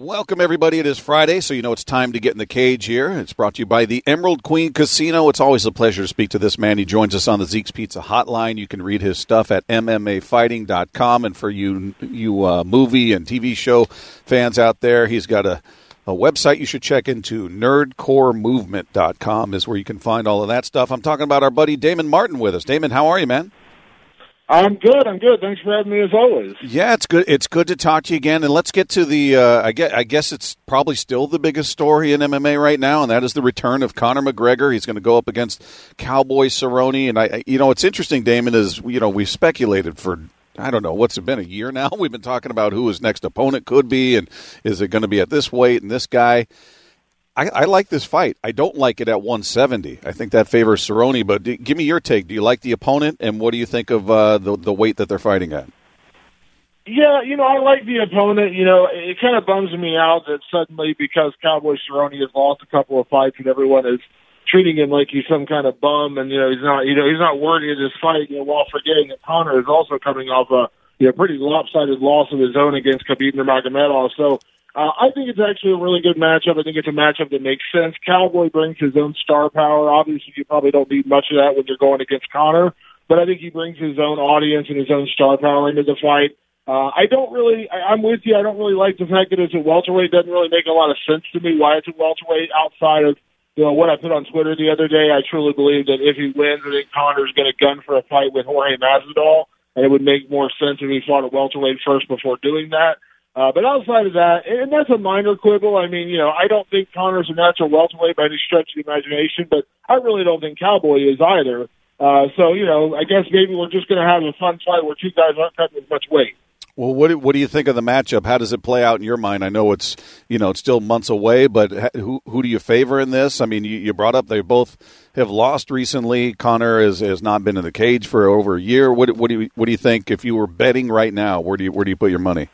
Welcome, everybody. It is Friday, so you know it's time to get in the cage here. It's brought to you by the Emerald Queen Casino. It's always a pleasure to speak to this man. He joins us on the Zeke's Pizza hotline. You can read his stuff at MMAfighting.com. And for you, you uh, movie and TV show fans out there, he's got a, a website you should check into. NerdCoreMovement.com is where you can find all of that stuff. I'm talking about our buddy Damon Martin with us. Damon, how are you, man? I'm good. I'm good. Thanks for having me as always. Yeah, it's good. It's good to talk to you again. And let's get to the. Uh, I guess. I guess it's probably still the biggest story in MMA right now, and that is the return of Conor McGregor. He's going to go up against Cowboy Cerrone. And I, you know, what's interesting, Damon, is you know we've speculated for. I don't know what's it been a year now. We've been talking about who his next opponent could be, and is it going to be at this weight and this guy. I, I, like this fight. I don't like it at 170. I think that favors Cerrone. But do, give me your take. Do you like the opponent, and what do you think of uh, the the weight that they're fighting at? Yeah, you know, I like the opponent. You know, it kind of bums me out that suddenly because Cowboy Cerrone has lost a couple of fights and everyone is treating him like he's some kind of bum and you know he's not you know he's not worthy of this fight. You know, while forgetting that Conor is also coming off a you know pretty lopsided loss of his own against Khabib Nurmagomedov. So uh, I think it's actually a really good matchup. I think it's a matchup that makes sense. Cowboy brings his own star power. Obviously, you probably don't need much of that when you're going against Conor, but I think he brings his own audience and his own star power into the fight. Uh, I don't really, I, I'm with you. I don't really like the fact that it's a welterweight. Doesn't really make a lot of sense to me why it's a welterweight outside of you know what I put on Twitter the other day. I truly believe that if he wins, I think Conor's going to gun for a fight with Jorge Masvidal, and it would make more sense if he fought a welterweight first before doing that. Uh, but outside of that, and that's a minor quibble. I mean, you know, I don't think Conor's a natural welterweight by any stretch of the imagination, but I really don't think Cowboy is either. Uh, so, you know, I guess maybe we're just going to have a fun fight where two guys aren't cutting as much weight. Well, what do, what do you think of the matchup? How does it play out in your mind? I know it's you know it's still months away, but who who do you favor in this? I mean, you, you brought up they both have lost recently. Conor has, has not been in the cage for over a year. What what do you what do you think if you were betting right now? Where do you where do you put your money?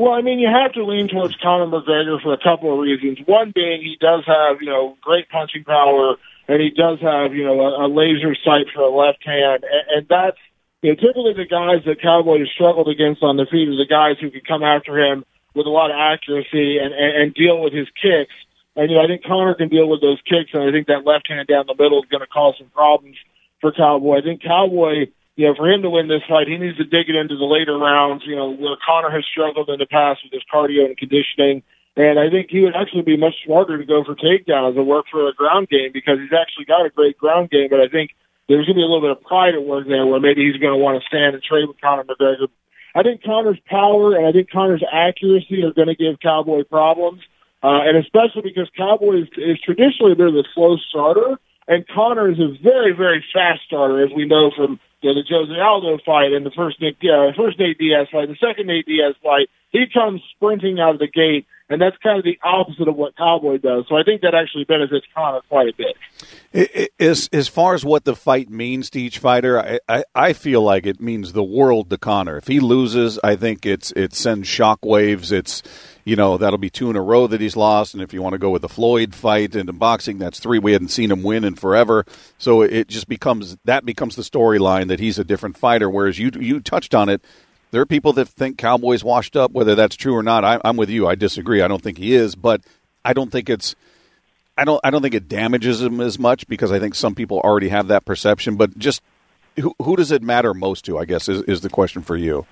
Well, I mean, you have to lean towards Conor McGregor for a couple of reasons. One being he does have, you know, great punching power, and he does have, you know, a, a laser sight for a left hand, and, and that's, you know, typically the guys that Cowboy has struggled against on the feet are the guys who can come after him with a lot of accuracy and, and, and deal with his kicks. And, you know, I think Conor can deal with those kicks, and I think that left hand down the middle is going to cause some problems for Cowboy. I think Cowboy you know, for him to win this fight, he needs to dig it into the later rounds, you know, where Conor has struggled in the past with his cardio and conditioning. And I think he would actually be much smarter to go for takedowns and work for a ground game because he's actually got a great ground game. But I think there's going to be a little bit of pride at work there where maybe he's going to want to stand and trade with Conor McGregor. I think Conor's power and I think Conor's accuracy are going to give Cowboy problems. Uh, and especially because Cowboy is, is traditionally a bit of a slow starter, and Conor is a very, very fast starter, as we know from the Jose Aldo fight and the first Nick, uh, first Nate Diaz fight, the second Nate Diaz fight, he comes sprinting out of the gate, and that's kind of the opposite of what Cowboy does. So I think that actually benefits Conor quite a bit. As as far as what the fight means to each fighter, I, I, I feel like it means the world to Conor. If he loses, I think it's it sends shockwaves. It's you know that'll be two in a row that he's lost. And if you want to go with the Floyd fight and in boxing, that's three. We hadn't seen him win in forever, so it just becomes that becomes the storyline that he's a different fighter. Whereas you you touched on it. There are people that think Cowboys washed up. Whether that's true or not, I, I'm with you. I disagree. I don't think he is, but I don't think it's. I don't. I don't think it damages him as much because I think some people already have that perception. But just who, who does it matter most to? I guess is, is the question for you.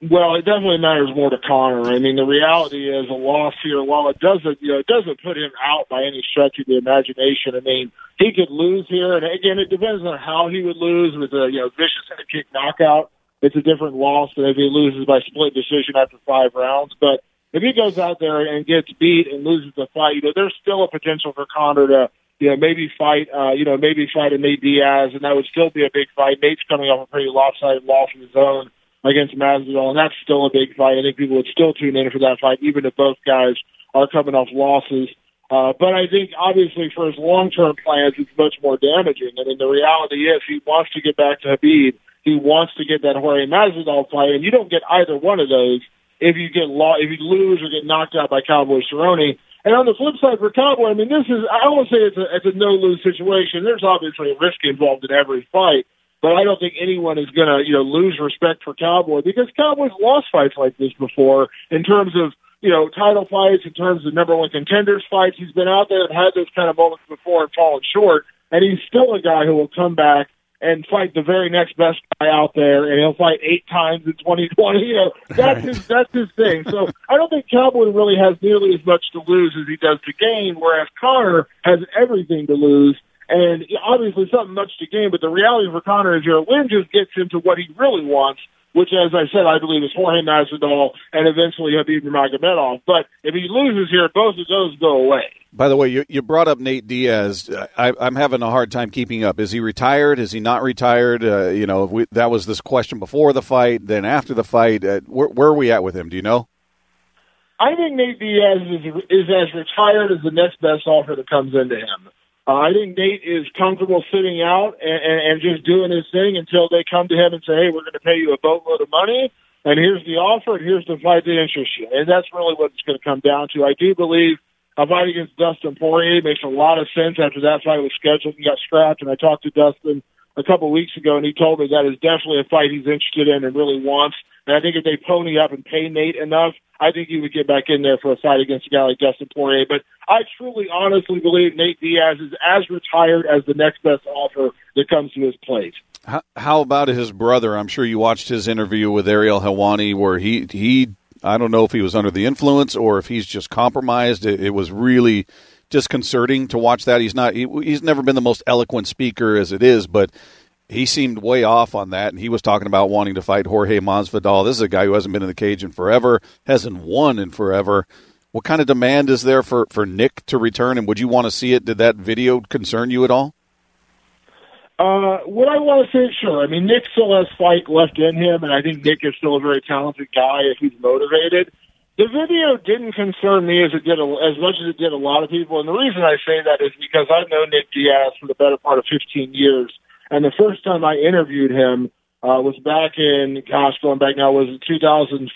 Well, it definitely matters more to Conor. I mean, the reality is a loss here. While it doesn't, you know, it doesn't put him out by any stretch of the imagination. I mean, he could lose here, and again, it depends on how he would lose with a you know vicious head kick knockout. It's a different loss than if he loses by split decision after five rounds. But if he goes out there and gets beat and loses the fight, you know, there's still a potential for Conor to you know, maybe fight, uh, you know, maybe fight a Nate Diaz, and that would still be a big fight. Nate's coming off a pretty lopsided loss of his own against Masvidal, and that's still a big fight. I think people would still tune in for that fight, even if both guys are coming off losses. Uh, but I think obviously for his long-term plans, it's much more damaging. I mean, the reality is he wants to get back to Khabib. He wants to get that Jorge Masvidal fight, and you don't get either one of those if you get lo- if you lose or get knocked out by Cowboy Cerrone. And on the flip side for Cowboy, I mean, this is I won't say it's a it's a no lose situation. There's obviously a risk involved in every fight. but I don't think anyone is going to, you know, lose respect for Cowboy because Cowboy's lost fights like this before in terms of, you know, title fights, in terms of number one contenders fights. He's been out there and had those kind of moments before and fallen short, and he's still a guy who will come back and fight the very next best guy out there, and he'll fight eight times in 2020. You know, that's right. his that's his thing. So I don't think Cowboy really has nearly as much to lose as he does to gain, whereas Conor has everything to lose. And obviously something much to gain, but the reality for Conor is your win just gets him to what he really wants, which, as I said, I believe is Jorge Masvidal and eventually Khabib Nurmagomedov. But if he loses here, both of those go away. By the way, you, you brought up Nate Diaz. I, am having a hard time keeping up. Is he retired? Is he not retired? Uh, you know, we, that was this question before the fight. Then after the fight, uh, where, where are we at with him? Do you know? I think Nate Diaz is, is as retired as the next best offer that comes into him. Uh, I think Nate is comfortable sitting out and, and, and just doing his thing until they come to him and say, "Hey, we're going to pay you a boatload of money, and here's the offer, and here's the fight that interests you." And that's really what it's going to come down to. I do believe a fight against Dustin Poirier makes a lot of sense after that fight was scheduled and got scrapped. And I talked to Dustin a couple of weeks ago, and he told me that is definitely a fight he's interested in and really wants. And I think if they pony up and pay Nate enough, I think he would get back in there for a fight against a guy like Dustin Poirier. But I truly, honestly believe Nate Diaz is as retired as the next best offer that comes to his plate. How, about his brother? I'm sure you watched his interview with Ariel Helwani, where he he I don't know if he was under the influence or if he's just compromised. It, it was really disconcerting to watch that. He's not. He, he's never been the most eloquent speaker as it is, but he seemed way off on that, and he was talking about wanting to fight Jorge Masvidal. This is a guy who hasn't been in the cage in forever, hasn't won in forever. What kind of demand is there for, for Nick to return, and would you want to see it? Did that video concern you at all? Uh, what I want to say, sure. I mean, Nick still has fight left in him, and I think Nick is still a very talented guy if he's motivated. The video didn't concern me as it did as much as it did a lot of people, and the reason I say that is because I've known Nick Diaz for the better part of 15 years and the first time I interviewed him uh, was back in, gosh, going back now, was it 2005,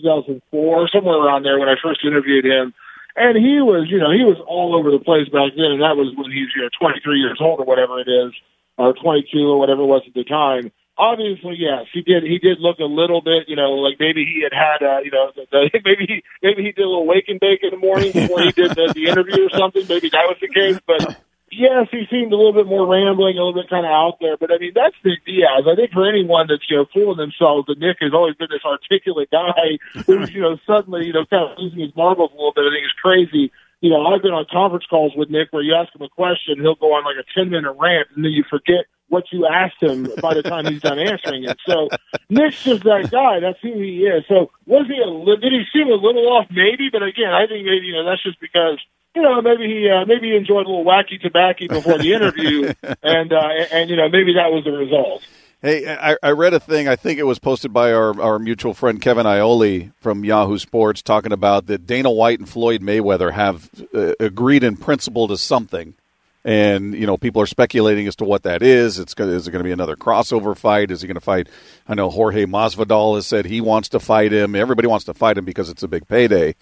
2004, somewhere around there when I first interviewed him. And he was, you know, he was all over the place back then, and that was when he was, you know, 23 years old or whatever it is, or 22 or whatever it was at the time. Obviously, yes, he did. He did look a little bit, you know, like maybe he had had, uh, you know, the, the, maybe he maybe he did a little wake and bake in the morning before he did the, the interview or something. Maybe that was the case, but yes, he seemed a little bit more rambling, a little bit kind of out there. But I mean, that's Nick Diaz. I think for anyone that's you know fooling themselves that Nick has always been this articulate guy who's you know suddenly you know kind of losing his marbles a little bit. I think is crazy. You know, I've been on conference calls with Nick where you ask him a question, he'll go on like a ten minute rant, and then you forget what you asked him by the time he's done answering it. So Nick's just that guy. That's who he is. So was he a did he seem a little off? Maybe, but again, I think maybe you know that's just because you know, maybe he uh, maybe he enjoyed a little wacky tobacco before the interview, and uh, and you know maybe that was the result. Hey, I, I read a thing. I think it was posted by our, our mutual friend Kevin Iole from Yahoo Sports, talking about that Dana White and Floyd Mayweather have uh, agreed in principle to something, and you know people are speculating as to what that is. It's is it going to be another crossover fight? Is he going to fight? I know Jorge Masvidal has said he wants to fight him. Everybody wants to fight him because it's a big payday.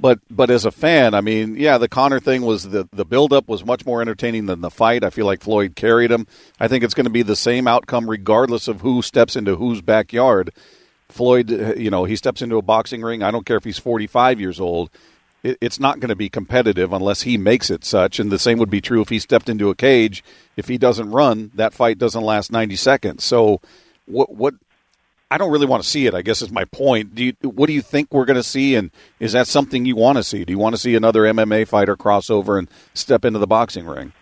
But but as a fan, I mean, yeah, the Conor thing was the the build up was much more entertaining than the fight. I feel like Floyd carried him. I think it's going to be the same outcome regardless of who steps into whose backyard. Floyd, you know, he steps into a boxing ring. I don't care if he's 45 years old. it's not going to be competitive unless he makes it such. And the same would be true if he stepped into a cage. If he doesn't run, that fight doesn't last 90 seconds. So, what what I don't really want to see it. I guess is my point. Do you, what do you think we're going to see, and is that something you want to see? Do you want to see another MMA fighter crossover and step into the boxing ring?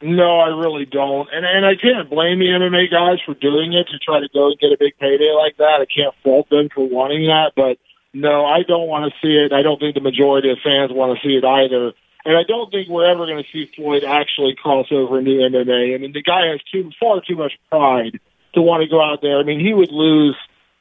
No, I really don't, and and I can't blame the MMA guys for doing it to try to go and get a big payday like that. I can't fault them for wanting that, but no, I don't want to see it. I don't think the majority of fans want to see it either. And I don't think we're ever going to see Floyd actually cross over into MMA. I mean, the guy has too far too much pride to want to go out there. I mean, he would lose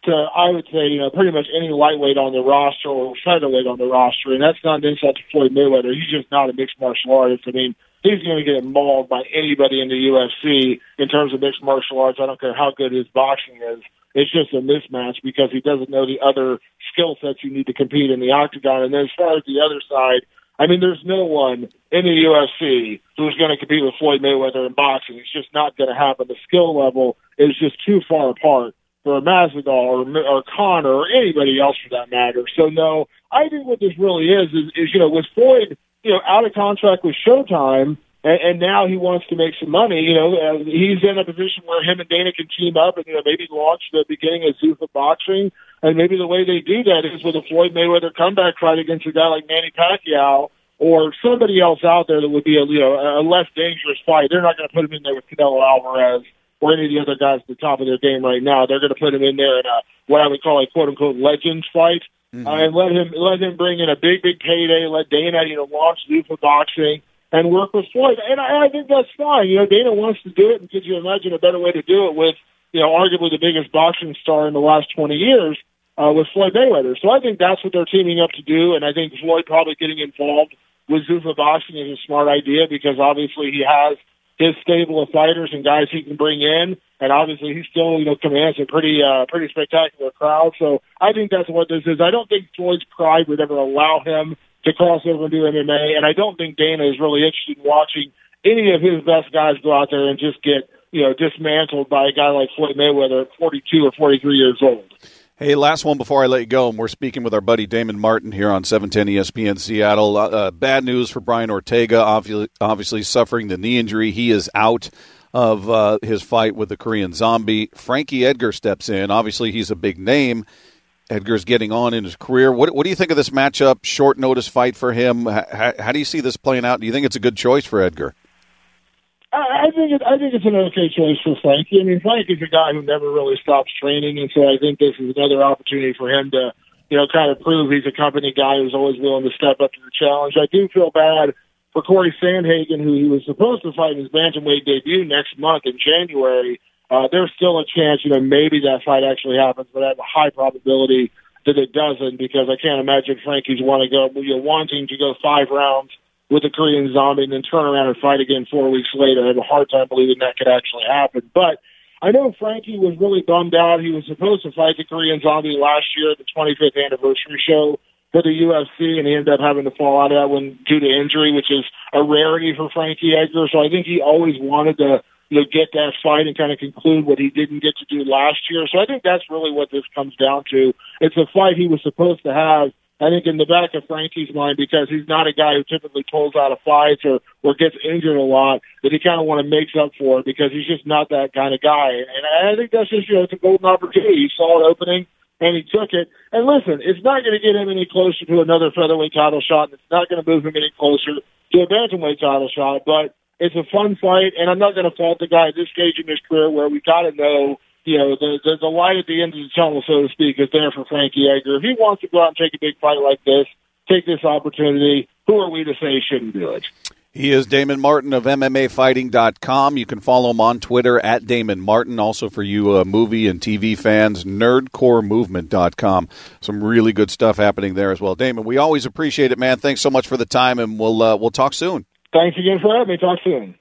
to, I would say, you know, pretty much any lightweight on the roster or featherweight on the roster. And that's not an insult to Floyd Mayweather. He's just not a mixed martial artist. I mean, he's going to get mauled by anybody in the UFC in terms of mixed martial arts. I don't care how good his boxing is. It's just a mismatch because he doesn't know the other skill sets you need to compete in the octagon. And then as far as the other side, I mean, there's no one in the UFC who's going to compete with Floyd Mayweather in boxing. It's just not going to happen. The skill level is just too far apart for Masvidal or, or Conor or anybody else for that matter. So no, I think what this really is is, is you know with Floyd you know out of contract with Showtime and, and now he wants to make some money. You know, uh, he's in a position where him and Dana can team up and you know maybe launch the beginning of Zuffa boxing. And maybe the way they do that is with a Floyd Mayweather comeback fight against a guy like Manny Pacquiao or somebody else out there that would be a you know a less dangerous fight. They're not going to put him in there with Canelo Alvarez or any of the other guys at the top of their game right now. They're going to put him in there in a what I would call a quote unquote legends fight. Mm-hmm. Uh, and let him let him bring in a big big payday. Let Dana you know launch Zuffa boxing and work with Floyd. And I, I think that's fine. You know, Dana wants to do it, and could you imagine a better way to do it with, you know, arguably the biggest boxing star in the last 20 years uh, with Floyd Mayweather. So I think that's what they're teaming up to do, and I think Floyd probably getting involved with Zuffa boxing is a smart idea because obviously he has his stable of fighters and guys he can bring in, and obviously he still, you know, commands a pretty, uh, pretty spectacular crowd. So I think that's what this is. I don't think Floyd's pride would ever allow him to cross over do MMA. And I don't think Dana is really interested in watching any of his best guys go out there and just get, you know, dismantled by a guy like Floyd Mayweather at 42 or 43 years old. Hey, last one before I let you go. We're speaking with our buddy Damon Martin here on 710 ESPN Seattle. Uh, uh, bad news for Brian Ortega, obviously, obviously suffering the knee injury. He is out of uh, his fight with the Korean Zombie. Frankie Edgar steps in. Obviously, he's a big name. Edgar's getting on in his career. What, what do you think of this matchup? Short notice fight for him. How, how do you see this playing out? Do you think it's a good choice for Edgar? I think it, I think it's an okay choice for Frankie. I mean, Frankie's a guy who never really stops training, and so I think this is another opportunity for him to, you know, kind of prove he's a company guy who's always willing to step up to the challenge. I do feel bad for Corey Sandhagen, who he was supposed to fight in his bantamweight debut next month in January. Uh, there's still a chance, you know, maybe that fight actually happens, but I have a high probability that it doesn't because I can't imagine Frankie's want to go, you know, wanting to go five rounds with the Korean Zombie and then turn around and fight again four weeks later. I have a hard time believing that could actually happen. But I know Frankie was really bummed out. He was supposed to fight the Korean Zombie last year at the 25th anniversary show for the UFC, and he ended up having to fall out of that one due to injury, which is a rarity for Frankie Edgar. So I think he always wanted to you know, get that fight and kind of conclude what he didn't get to do last year. So I think that's really what this comes down to. It's a fight he was supposed to have. I think in the back of Frankie's mind, because he's not a guy who typically pulls out of fights or, or gets injured a lot, that he kind of want to make up for it because he's just not that kind of guy. And I think that's just, you know, it's a golden opportunity. He saw an opening and he took it. And listen, it's not going to get him any closer to another featherweight title shot. And it's not going to move him any closer to a bantamweight title shot. But it's a fun fight, and I'm not going to fault the guy at this stage in his career where we got to know, you know, the, the the light at the end of the tunnel, so to speak, is there for Frankie Edgar. If he wants to go out and take a big fight like this, take this opportunity. Who are we to say he shouldn't do it? He is Damon Martin of MMAfighting.com. You can follow him on Twitter at Damon Martin. Also, for you uh, movie and TV fans, NerdCoreMovement.com. Some really good stuff happening there as well. Damon, we always appreciate it, man. Thanks so much for the time, and we'll uh, we'll talk soon. Thanks again for having me. Talk soon.